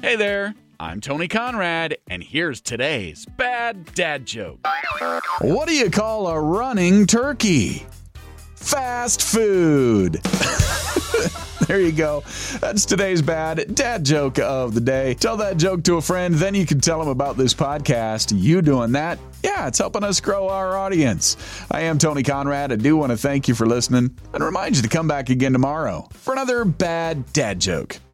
Hey there, I'm Tony Conrad, and here's today's bad dad joke. What do you call a running turkey? Fast food. there you go. That's today's bad dad joke of the day. Tell that joke to a friend, then you can tell them about this podcast. You doing that? Yeah, it's helping us grow our audience. I am Tony Conrad. I do want to thank you for listening and remind you to come back again tomorrow for another bad dad joke.